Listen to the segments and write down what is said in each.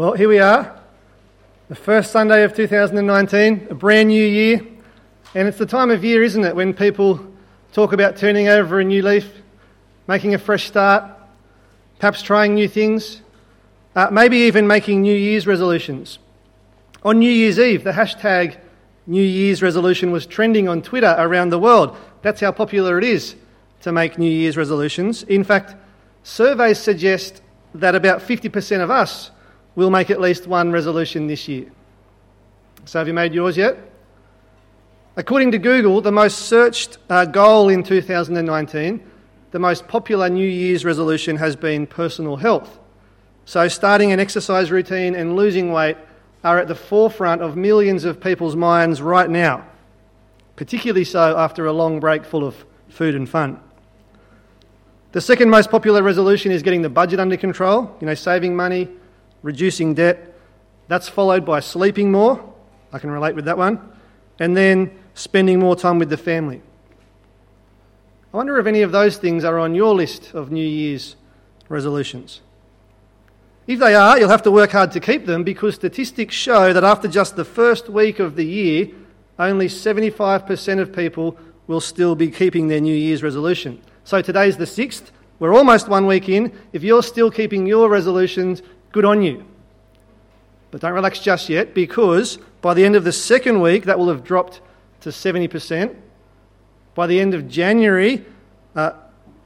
Well, here we are, the first Sunday of 2019, a brand new year. And it's the time of year, isn't it, when people talk about turning over a new leaf, making a fresh start, perhaps trying new things, uh, maybe even making New Year's resolutions. On New Year's Eve, the hashtag New Year's resolution was trending on Twitter around the world. That's how popular it is to make New Year's resolutions. In fact, surveys suggest that about 50% of us will make at least one resolution this year. So, have you made yours yet? According to Google, the most searched uh, goal in 2019, the most popular New Year's resolution has been personal health. So, starting an exercise routine and losing weight are at the forefront of millions of people's minds right now, particularly so after a long break full of food and fun. The second most popular resolution is getting the budget under control, you know, saving money, reducing debt. That's followed by sleeping more. I can relate with that one. And then spending more time with the family. I wonder if any of those things are on your list of New Year's resolutions. If they are, you'll have to work hard to keep them because statistics show that after just the first week of the year, only 75% of people will still be keeping their New Year's resolution. So today's the 6th. We're almost one week in. If you're still keeping your resolutions, good on you. But don't relax just yet because by the end of the second week, that will have dropped to 70%. By the end of January, uh,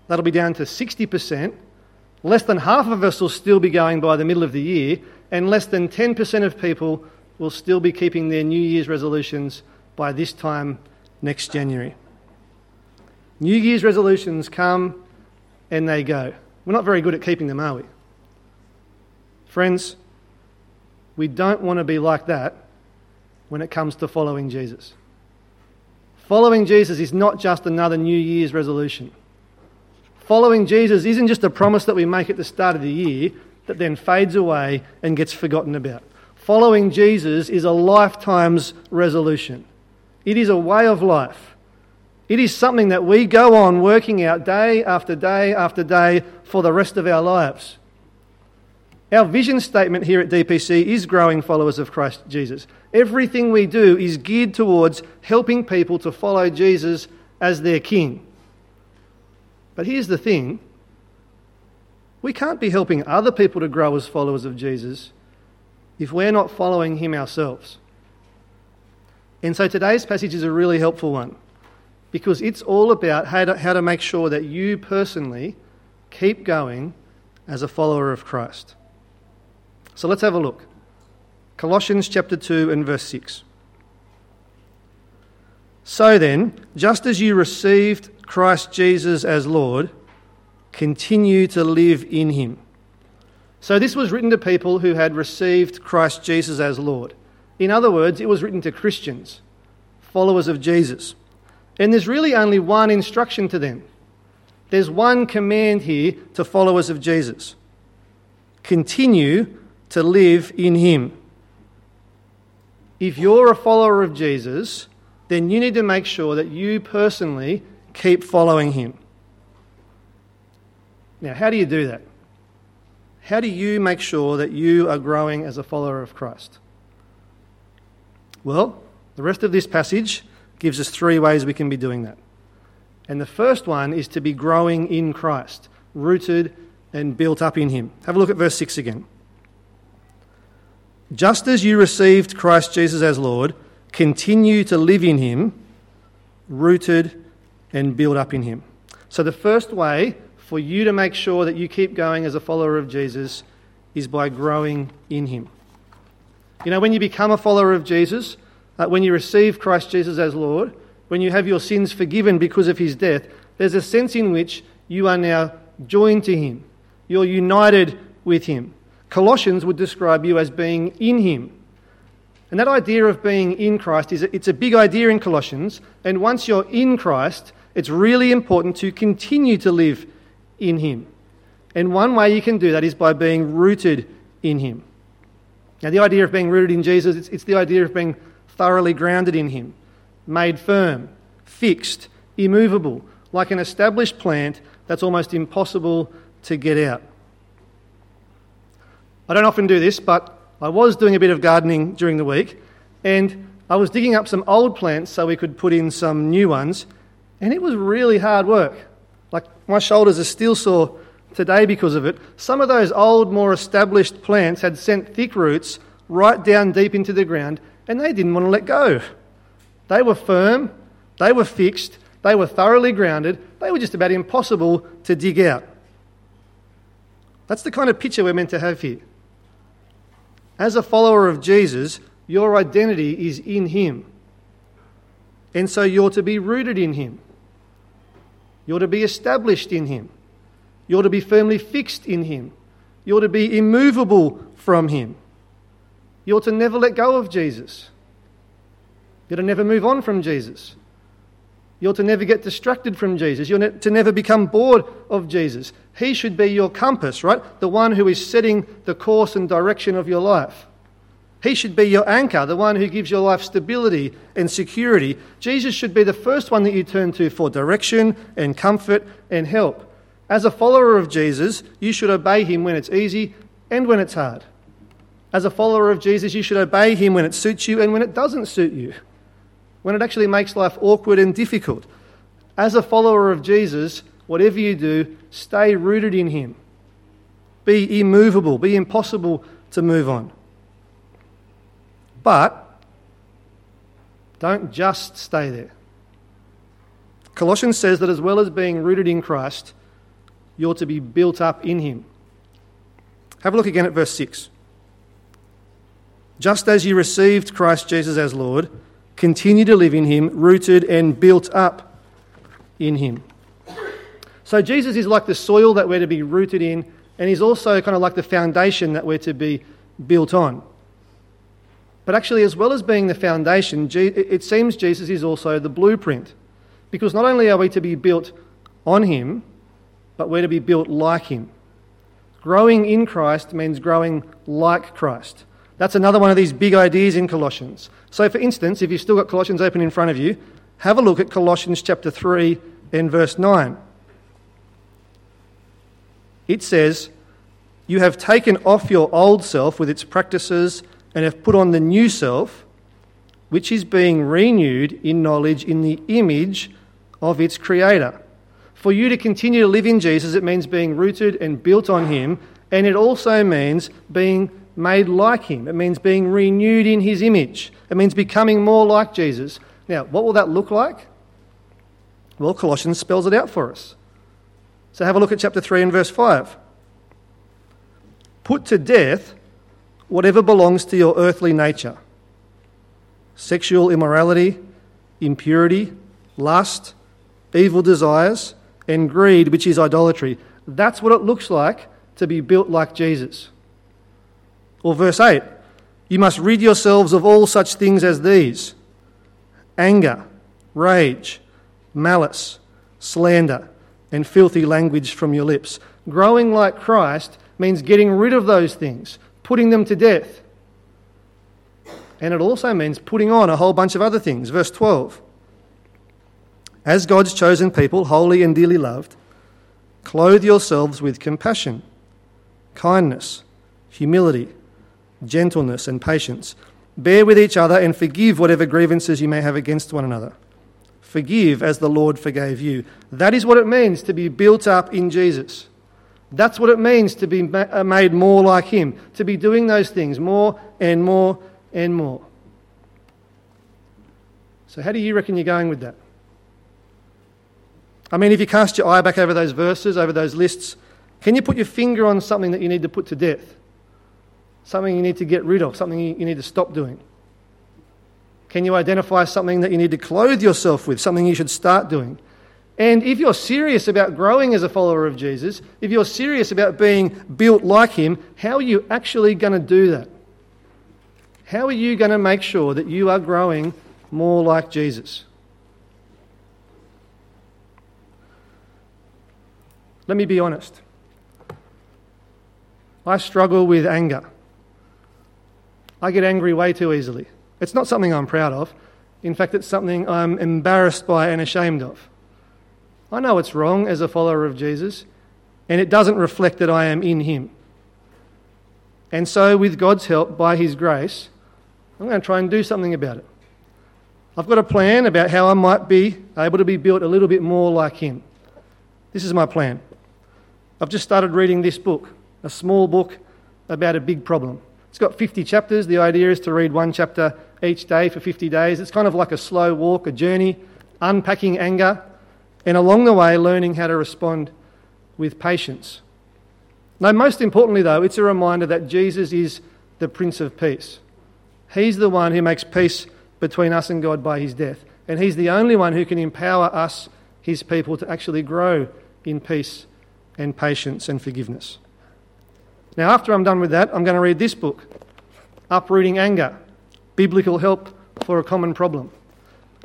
that'll be down to 60%. Less than half of us will still be going by the middle of the year, and less than 10% of people will still be keeping their New Year's resolutions by this time next January. New Year's resolutions come and they go. We're not very good at keeping them, are we? Friends, we don't want to be like that when it comes to following Jesus. Following Jesus is not just another New Year's resolution. Following Jesus isn't just a promise that we make at the start of the year that then fades away and gets forgotten about. Following Jesus is a lifetime's resolution, it is a way of life. It is something that we go on working out day after day after day for the rest of our lives. Our vision statement here at DPC is growing followers of Christ Jesus. Everything we do is geared towards helping people to follow Jesus as their king. But here's the thing we can't be helping other people to grow as followers of Jesus if we're not following him ourselves. And so today's passage is a really helpful one because it's all about how to, how to make sure that you personally keep going as a follower of Christ. So let's have a look. Colossians chapter 2 and verse 6. So then, just as you received Christ Jesus as Lord, continue to live in him. So this was written to people who had received Christ Jesus as Lord. In other words, it was written to Christians, followers of Jesus. And there's really only one instruction to them. There's one command here to followers of Jesus continue to live in Him. If you're a follower of Jesus, then you need to make sure that you personally keep following Him. Now, how do you do that? How do you make sure that you are growing as a follower of Christ? Well, the rest of this passage gives us three ways we can be doing that. And the first one is to be growing in Christ, rooted and built up in Him. Have a look at verse 6 again. Just as you received Christ Jesus as Lord, continue to live in him, rooted and built up in him. So, the first way for you to make sure that you keep going as a follower of Jesus is by growing in him. You know, when you become a follower of Jesus, uh, when you receive Christ Jesus as Lord, when you have your sins forgiven because of his death, there's a sense in which you are now joined to him. You're united with him. Colossians would describe you as being in him. And that idea of being in Christ is it's a big idea in Colossians. And once you're in Christ, it's really important to continue to live in him. And one way you can do that is by being rooted in him. Now, the idea of being rooted in Jesus, it's, it's the idea of being thoroughly grounded in him, made firm, fixed, immovable, like an established plant that's almost impossible to get out. I don't often do this, but I was doing a bit of gardening during the week, and I was digging up some old plants so we could put in some new ones, and it was really hard work. Like my shoulders are still sore today because of it. Some of those old, more established plants had sent thick roots right down deep into the ground, and they didn't want to let go. They were firm, they were fixed, they were thoroughly grounded, they were just about impossible to dig out. That's the kind of picture we're meant to have here. As a follower of Jesus, your identity is in Him. And so you're to be rooted in Him. You're to be established in Him. You're to be firmly fixed in Him. You're to be immovable from Him. You're to never let go of Jesus. You're to never move on from Jesus. You're to never get distracted from Jesus. You're to never become bored of Jesus. He should be your compass, right? The one who is setting the course and direction of your life. He should be your anchor, the one who gives your life stability and security. Jesus should be the first one that you turn to for direction and comfort and help. As a follower of Jesus, you should obey him when it's easy and when it's hard. As a follower of Jesus, you should obey him when it suits you and when it doesn't suit you, when it actually makes life awkward and difficult. As a follower of Jesus, whatever you do, stay rooted in him. Be immovable, be impossible to move on. But don't just stay there. Colossians says that as well as being rooted in Christ, you're to be built up in him. Have a look again at verse 6. Just as you received Christ Jesus as Lord, continue to live in him, rooted and built up in him. So Jesus is like the soil that we're to be rooted in, and he's also kind of like the foundation that we're to be built on. But actually, as well as being the foundation, it seems Jesus is also the blueprint. Because not only are we to be built on him, but we're to be built like him. Growing in Christ means growing like Christ. That's another one of these big ideas in Colossians. So, for instance, if you've still got Colossians open in front of you, have a look at Colossians chapter 3 and verse 9. It says, You have taken off your old self with its practices and have put on the new self, which is being renewed in knowledge in the image of its creator. For you to continue to live in Jesus, it means being rooted and built on Him, and it also means being made like Him. It means being renewed in His image. It means becoming more like Jesus. Now, what will that look like? Well, Colossians spells it out for us. So have a look at chapter 3 and verse 5. Put to death whatever belongs to your earthly nature sexual immorality, impurity, lust, evil desires, and greed, which is idolatry. That's what it looks like to be built like Jesus. Or verse 8 You must rid yourselves of all such things as these anger, rage, malice, slander, and filthy language from your lips. Growing like Christ means getting rid of those things, putting them to death. And it also means putting on a whole bunch of other things. Verse 12 As God's chosen people, holy and dearly loved, clothe yourselves with compassion, kindness, humility, gentleness, and patience. Bear with each other and forgive whatever grievances you may have against one another. Forgive as the Lord forgave you. That is what it means to be built up in Jesus. That's what it means to be uh, made more like Him, to be doing those things more and more and more. So, how do you reckon you're going with that? I mean, if you cast your eye back over those verses, over those lists, can you put your finger on something that you need to put to death? Something you need to get rid of, something you need to stop doing? Can you identify something that you need to clothe yourself with, something you should start doing? And if you're serious about growing as a follower of Jesus, if you're serious about being built like him, how are you actually going to do that? How are you going to make sure that you are growing more like Jesus? Let me be honest. I struggle with anger. I get angry way too easily. It's not something I'm proud of. In fact, it's something I'm embarrassed by and ashamed of. I know it's wrong as a follower of Jesus, and it doesn't reflect that I am in Him. And so, with God's help, by His grace, I'm going to try and do something about it. I've got a plan about how I might be able to be built a little bit more like Him. This is my plan. I've just started reading this book, a small book about a big problem. It's got 50 chapters. The idea is to read one chapter each day for 50 days. It's kind of like a slow walk, a journey, unpacking anger, and along the way, learning how to respond with patience. Now, most importantly, though, it's a reminder that Jesus is the Prince of Peace. He's the one who makes peace between us and God by his death. And he's the only one who can empower us, his people, to actually grow in peace and patience and forgiveness. Now, after I'm done with that, I'm going to read this book Uprooting Anger Biblical Help for a Common Problem.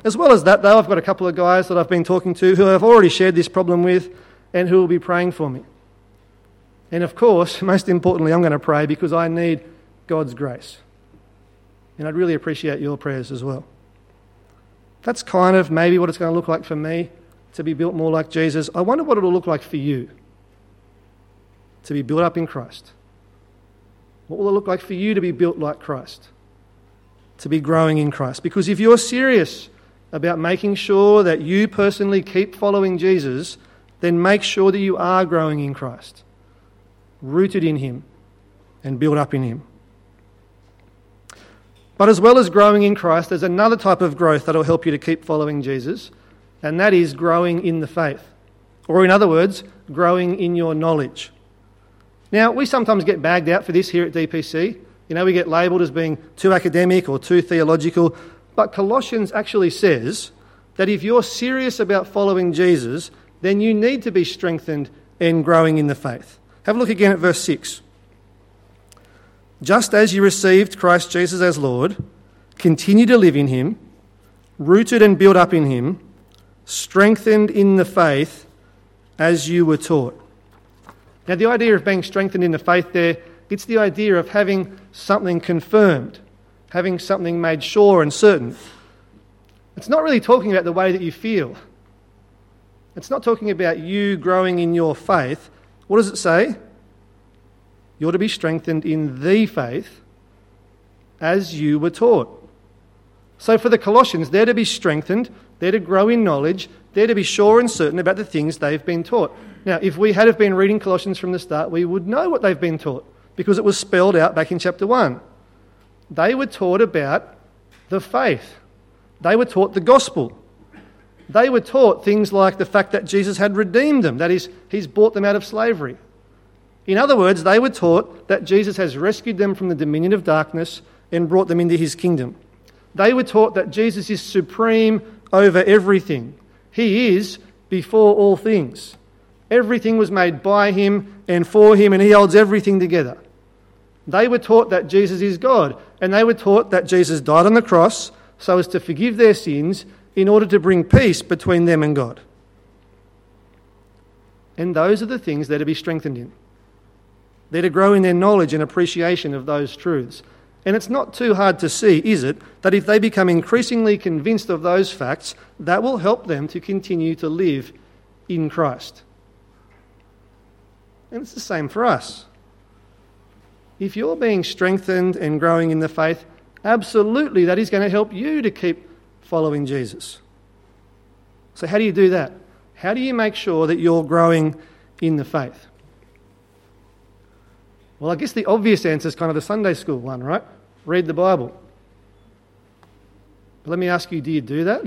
As well as that, though, I've got a couple of guys that I've been talking to who I've already shared this problem with and who will be praying for me. And of course, most importantly, I'm going to pray because I need God's grace. And I'd really appreciate your prayers as well. That's kind of maybe what it's going to look like for me to be built more like Jesus. I wonder what it'll look like for you to be built up in Christ. What will it look like for you to be built like Christ? To be growing in Christ? Because if you're serious about making sure that you personally keep following Jesus, then make sure that you are growing in Christ, rooted in Him, and built up in Him. But as well as growing in Christ, there's another type of growth that will help you to keep following Jesus, and that is growing in the faith. Or, in other words, growing in your knowledge. Now, we sometimes get bagged out for this here at DPC. You know, we get labelled as being too academic or too theological. But Colossians actually says that if you're serious about following Jesus, then you need to be strengthened and growing in the faith. Have a look again at verse 6. Just as you received Christ Jesus as Lord, continue to live in him, rooted and built up in him, strengthened in the faith as you were taught. Now, the idea of being strengthened in the faith there, it's the idea of having something confirmed, having something made sure and certain. It's not really talking about the way that you feel. It's not talking about you growing in your faith. What does it say? You're to be strengthened in the faith as you were taught. So, for the Colossians, they're to be strengthened, they're to grow in knowledge, they're to be sure and certain about the things they've been taught. Now, if we had have been reading Colossians from the start, we would know what they've been taught because it was spelled out back in chapter 1. They were taught about the faith, they were taught the gospel. They were taught things like the fact that Jesus had redeemed them, that is, he's brought them out of slavery. In other words, they were taught that Jesus has rescued them from the dominion of darkness and brought them into his kingdom. They were taught that Jesus is supreme over everything. He is before all things. Everything was made by him and for him, and he holds everything together. They were taught that Jesus is God, and they were taught that Jesus died on the cross so as to forgive their sins in order to bring peace between them and God. And those are the things they're to be strengthened in. They're to grow in their knowledge and appreciation of those truths. And it's not too hard to see, is it, that if they become increasingly convinced of those facts, that will help them to continue to live in Christ. And it's the same for us. If you're being strengthened and growing in the faith, absolutely that is going to help you to keep following Jesus. So, how do you do that? How do you make sure that you're growing in the faith? Well, I guess the obvious answer is kind of the Sunday school one, right? Read the Bible. But let me ask you do you do that?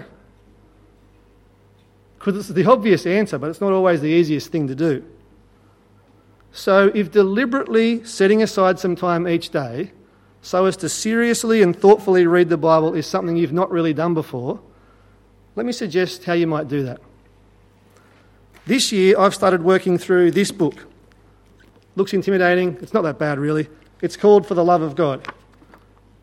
Because it's the obvious answer, but it's not always the easiest thing to do. So, if deliberately setting aside some time each day so as to seriously and thoughtfully read the Bible is something you've not really done before, let me suggest how you might do that. This year, I've started working through this book. Looks intimidating, it's not that bad really. It's called For the Love of God.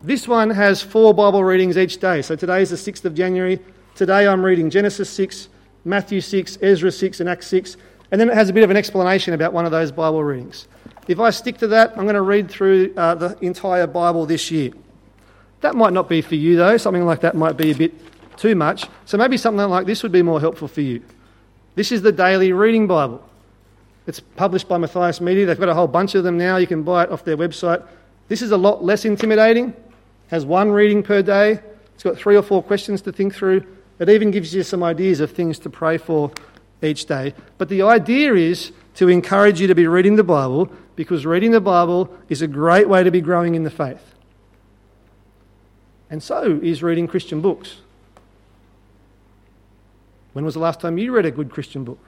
This one has four Bible readings each day. So today is the 6th of January. Today I'm reading Genesis 6, Matthew 6, Ezra 6, and Acts 6. And then it has a bit of an explanation about one of those Bible readings. If I stick to that, I'm going to read through uh, the entire Bible this year. That might not be for you, though. Something like that might be a bit too much. So maybe something like this would be more helpful for you. This is the Daily Reading Bible. It's published by Matthias Media. They've got a whole bunch of them now. You can buy it off their website. This is a lot less intimidating, has one reading per day, it's got three or four questions to think through. It even gives you some ideas of things to pray for each day. But the idea is to encourage you to be reading the Bible because reading the Bible is a great way to be growing in the faith. And so is reading Christian books. When was the last time you read a good Christian book?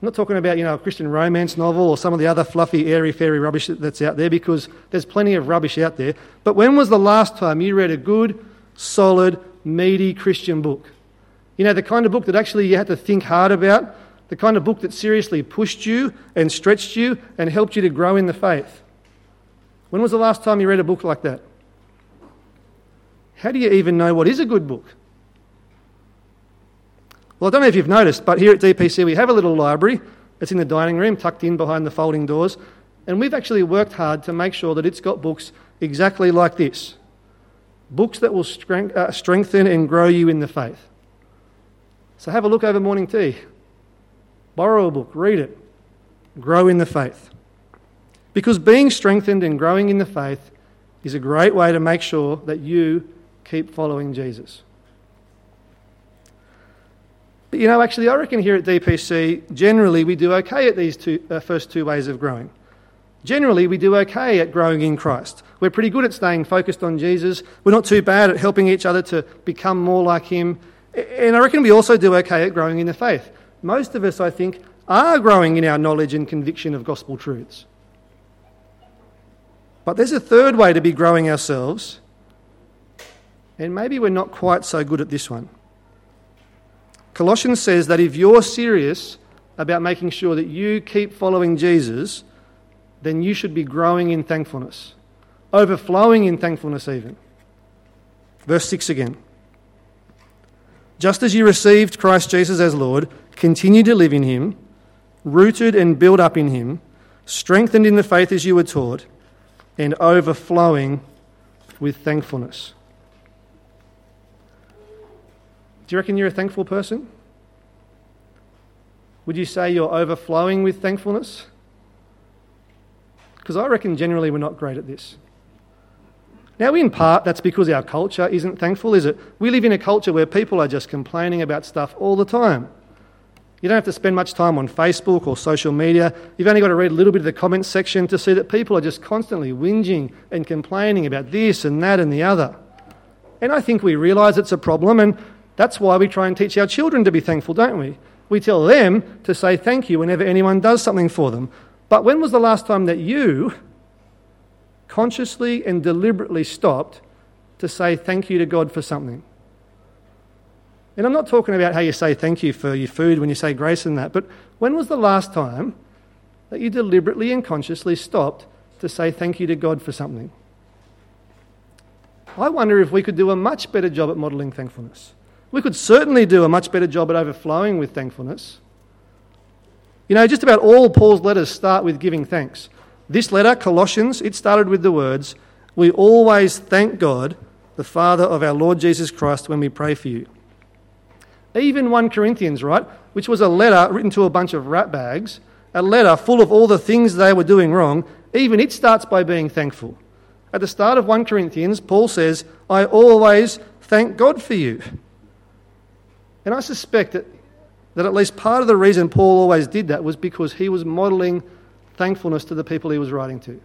I'm not talking about, you know, a Christian romance novel or some of the other fluffy, airy fairy rubbish that's out there because there's plenty of rubbish out there. But when was the last time you read a good, solid, meaty Christian book? You know, the kind of book that actually you had to think hard about, the kind of book that seriously pushed you and stretched you and helped you to grow in the faith. When was the last time you read a book like that? How do you even know what is a good book? Well, I don't know if you've noticed, but here at DPC we have a little library. It's in the dining room, tucked in behind the folding doors. And we've actually worked hard to make sure that it's got books exactly like this books that will uh, strengthen and grow you in the faith. So have a look over morning tea. Borrow a book, read it, grow in the faith. Because being strengthened and growing in the faith is a great way to make sure that you keep following Jesus. But you know, actually, I reckon here at DPC, generally we do okay at these two, uh, first two ways of growing. Generally, we do okay at growing in Christ. We're pretty good at staying focused on Jesus. We're not too bad at helping each other to become more like Him. And I reckon we also do okay at growing in the faith. Most of us, I think, are growing in our knowledge and conviction of gospel truths. But there's a third way to be growing ourselves, and maybe we're not quite so good at this one. Colossians says that if you're serious about making sure that you keep following Jesus, then you should be growing in thankfulness, overflowing in thankfulness, even. Verse 6 again. Just as you received Christ Jesus as Lord, continue to live in him, rooted and built up in him, strengthened in the faith as you were taught, and overflowing with thankfulness. Do you reckon you're a thankful person? Would you say you're overflowing with thankfulness? Because I reckon generally we're not great at this. Now, in part, that's because our culture isn't thankful, is it? We live in a culture where people are just complaining about stuff all the time. You don't have to spend much time on Facebook or social media. You've only got to read a little bit of the comments section to see that people are just constantly whinging and complaining about this and that and the other. And I think we realise it's a problem, and that's why we try and teach our children to be thankful, don't we? We tell them to say thank you whenever anyone does something for them. But when was the last time that you consciously and deliberately stopped to say thank you to God for something? And I'm not talking about how you say thank you for your food when you say grace and that, but when was the last time that you deliberately and consciously stopped to say thank you to God for something? I wonder if we could do a much better job at modelling thankfulness. We could certainly do a much better job at overflowing with thankfulness. You know, just about all Paul's letters start with giving thanks. This letter, Colossians, it started with the words, We always thank God, the Father of our Lord Jesus Christ, when we pray for you. Even 1 Corinthians, right, which was a letter written to a bunch of ratbags, a letter full of all the things they were doing wrong, even it starts by being thankful. At the start of 1 Corinthians, Paul says, I always thank God for you. And I suspect that, that at least part of the reason Paul always did that was because he was modeling thankfulness to the people he was writing to.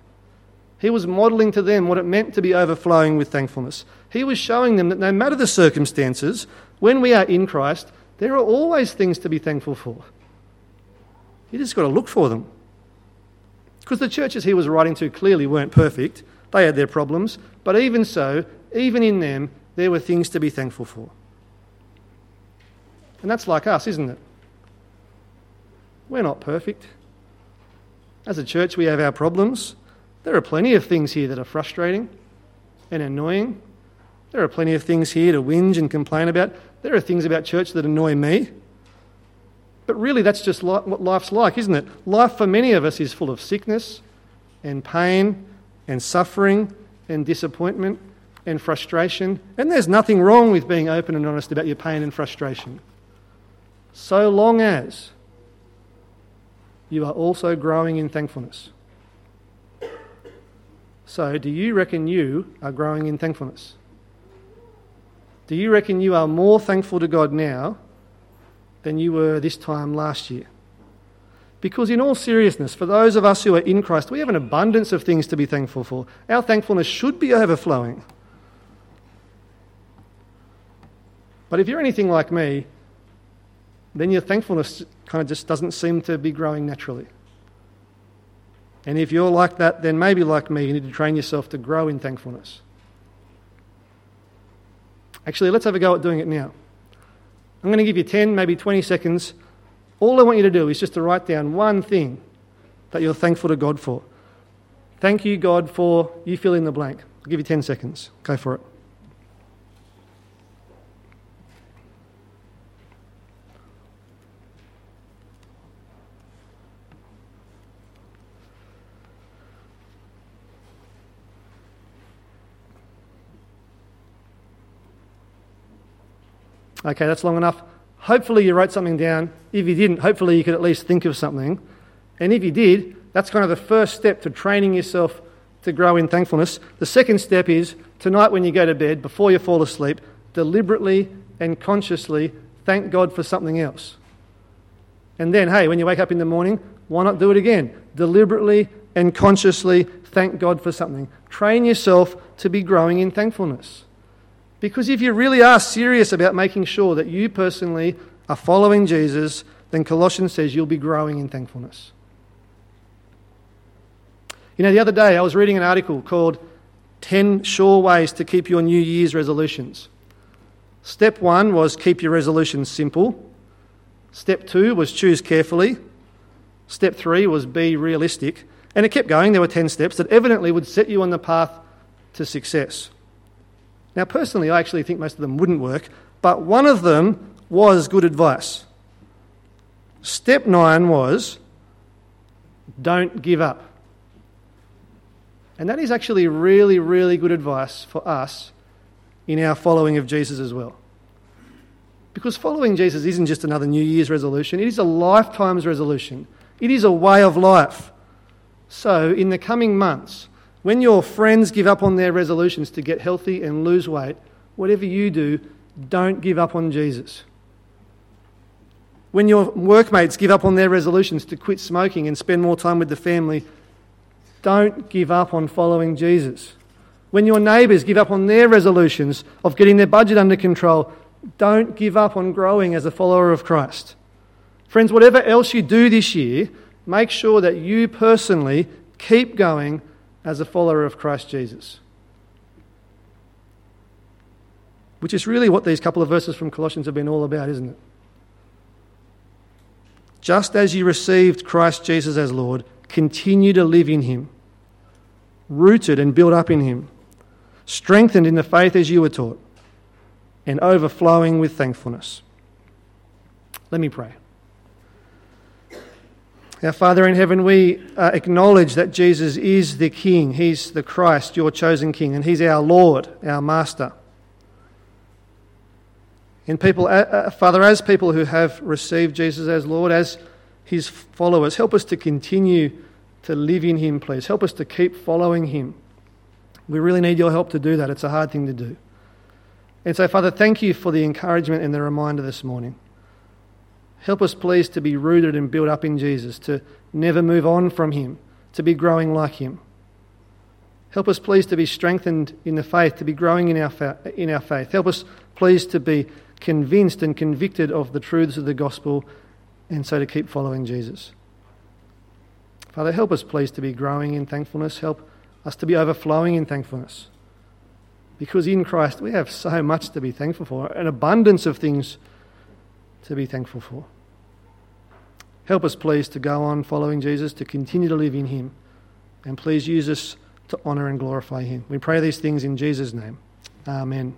He was modeling to them what it meant to be overflowing with thankfulness. He was showing them that no matter the circumstances, when we are in Christ, there are always things to be thankful for. You just got to look for them. Because the churches he was writing to clearly weren't perfect, they had their problems, but even so, even in them, there were things to be thankful for. And that's like us, isn't it? We're not perfect. As a church, we have our problems. There are plenty of things here that are frustrating and annoying. There are plenty of things here to whinge and complain about. There are things about church that annoy me. But really, that's just what life's like, isn't it? Life for many of us is full of sickness and pain and suffering and disappointment and frustration. And there's nothing wrong with being open and honest about your pain and frustration so long as you are also growing in thankfulness. So, do you reckon you are growing in thankfulness? Do you reckon you are more thankful to God now than you were this time last year? Because, in all seriousness, for those of us who are in Christ, we have an abundance of things to be thankful for. Our thankfulness should be overflowing. But if you're anything like me, then your thankfulness kind of just doesn't seem to be growing naturally. And if you're like that, then maybe like me, you need to train yourself to grow in thankfulness. Actually, let's have a go at doing it now. I'm going to give you 10, maybe 20 seconds. All I want you to do is just to write down one thing that you're thankful to God for. Thank you, God, for you fill in the blank. I'll give you 10 seconds. Go for it. Okay, that's long enough. Hopefully, you wrote something down. If you didn't, hopefully, you could at least think of something. And if you did, that's kind of the first step to training yourself to grow in thankfulness. The second step is tonight when you go to bed, before you fall asleep, deliberately and consciously thank God for something else. And then, hey, when you wake up in the morning, why not do it again? Deliberately and consciously thank God for something. Train yourself to be growing in thankfulness. Because if you really are serious about making sure that you personally are following Jesus, then Colossians says you'll be growing in thankfulness. You know, the other day I was reading an article called 10 Sure Ways to Keep Your New Year's Resolutions. Step one was keep your resolutions simple. Step two was choose carefully. Step three was be realistic. And it kept going. There were 10 steps that evidently would set you on the path to success. Now, personally, I actually think most of them wouldn't work, but one of them was good advice. Step nine was don't give up. And that is actually really, really good advice for us in our following of Jesus as well. Because following Jesus isn't just another New Year's resolution, it is a lifetime's resolution, it is a way of life. So, in the coming months, when your friends give up on their resolutions to get healthy and lose weight, whatever you do, don't give up on Jesus. When your workmates give up on their resolutions to quit smoking and spend more time with the family, don't give up on following Jesus. When your neighbours give up on their resolutions of getting their budget under control, don't give up on growing as a follower of Christ. Friends, whatever else you do this year, make sure that you personally keep going as a follower of Christ Jesus. Which is really what these couple of verses from Colossians have been all about, isn't it? Just as you received Christ Jesus as Lord, continue to live in him, rooted and built up in him, strengthened in the faith as you were taught, and overflowing with thankfulness. Let me pray. Our Father in heaven, we uh, acknowledge that Jesus is the King. He's the Christ, your chosen King, and He's our Lord, our Master. And people, uh, uh, Father, as people who have received Jesus as Lord, as His followers, help us to continue to live in Him, please. Help us to keep following Him. We really need your help to do that. It's a hard thing to do. And so, Father, thank you for the encouragement and the reminder this morning. Help us, please, to be rooted and built up in Jesus, to never move on from Him, to be growing like Him. Help us, please, to be strengthened in the faith, to be growing in our, fa- in our faith. Help us, please, to be convinced and convicted of the truths of the gospel, and so to keep following Jesus. Father, help us, please, to be growing in thankfulness. Help us to be overflowing in thankfulness. Because in Christ we have so much to be thankful for, an abundance of things to be thankful for. Help us, please, to go on following Jesus, to continue to live in Him, and please use us to honour and glorify Him. We pray these things in Jesus' name. Amen.